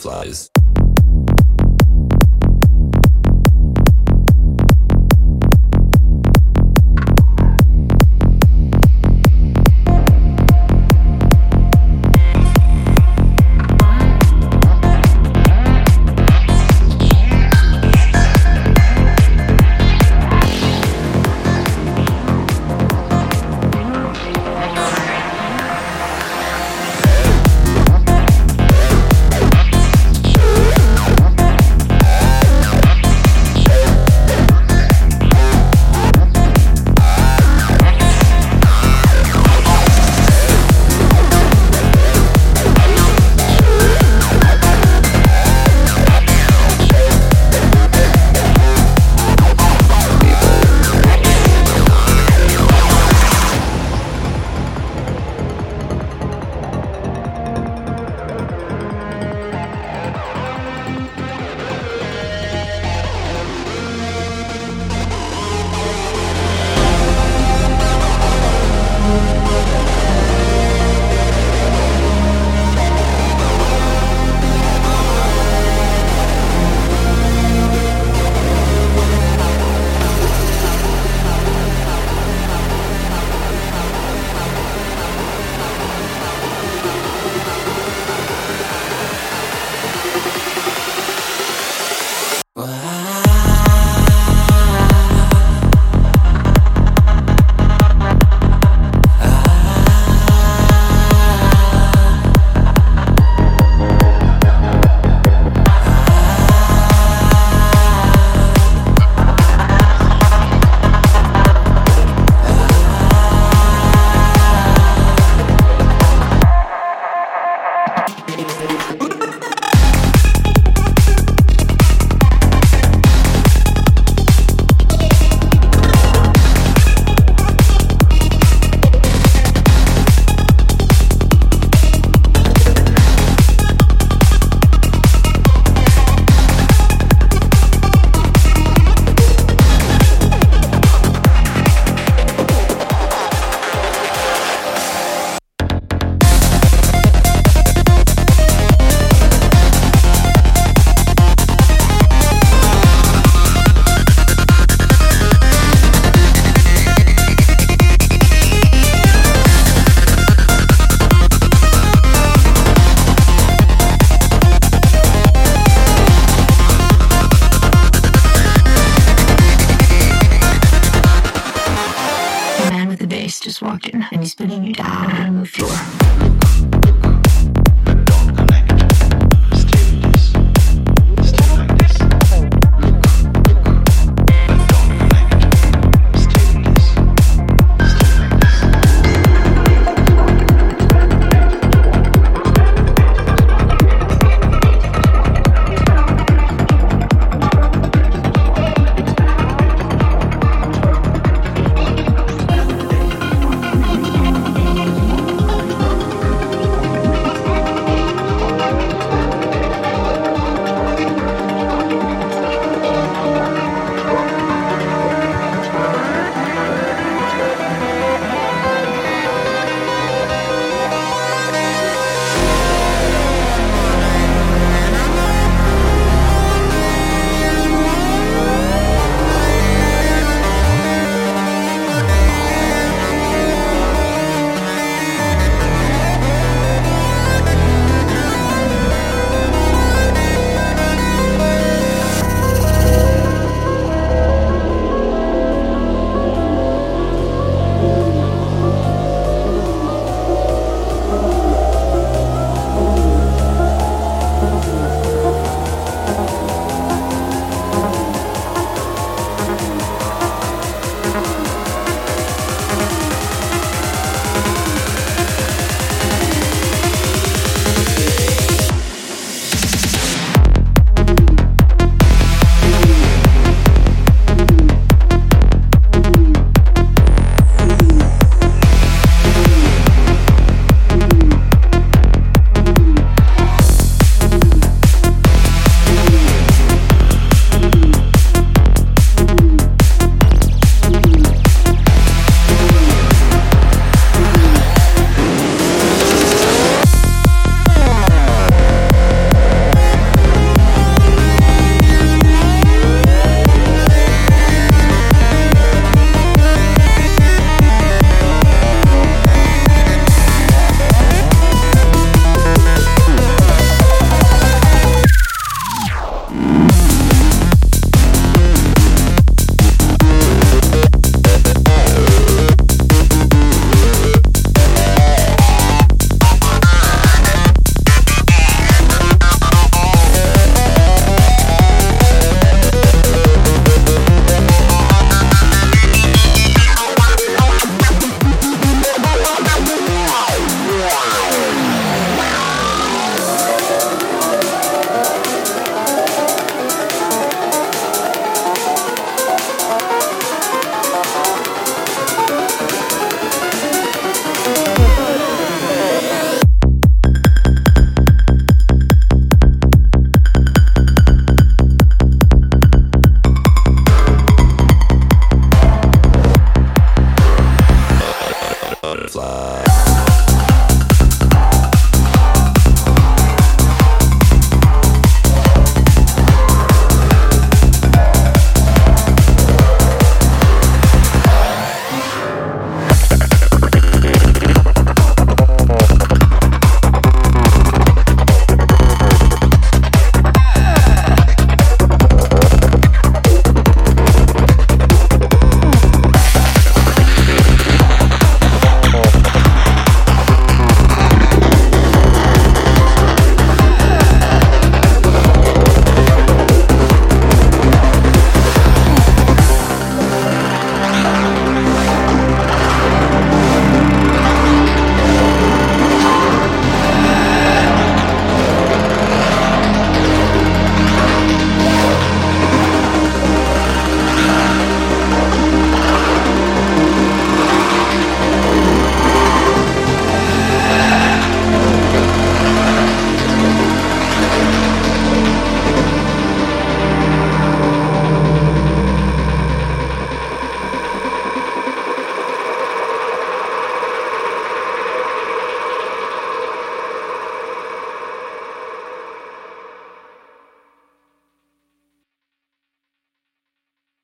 butterflies. walking and he's spinning you down on the floor. Fly.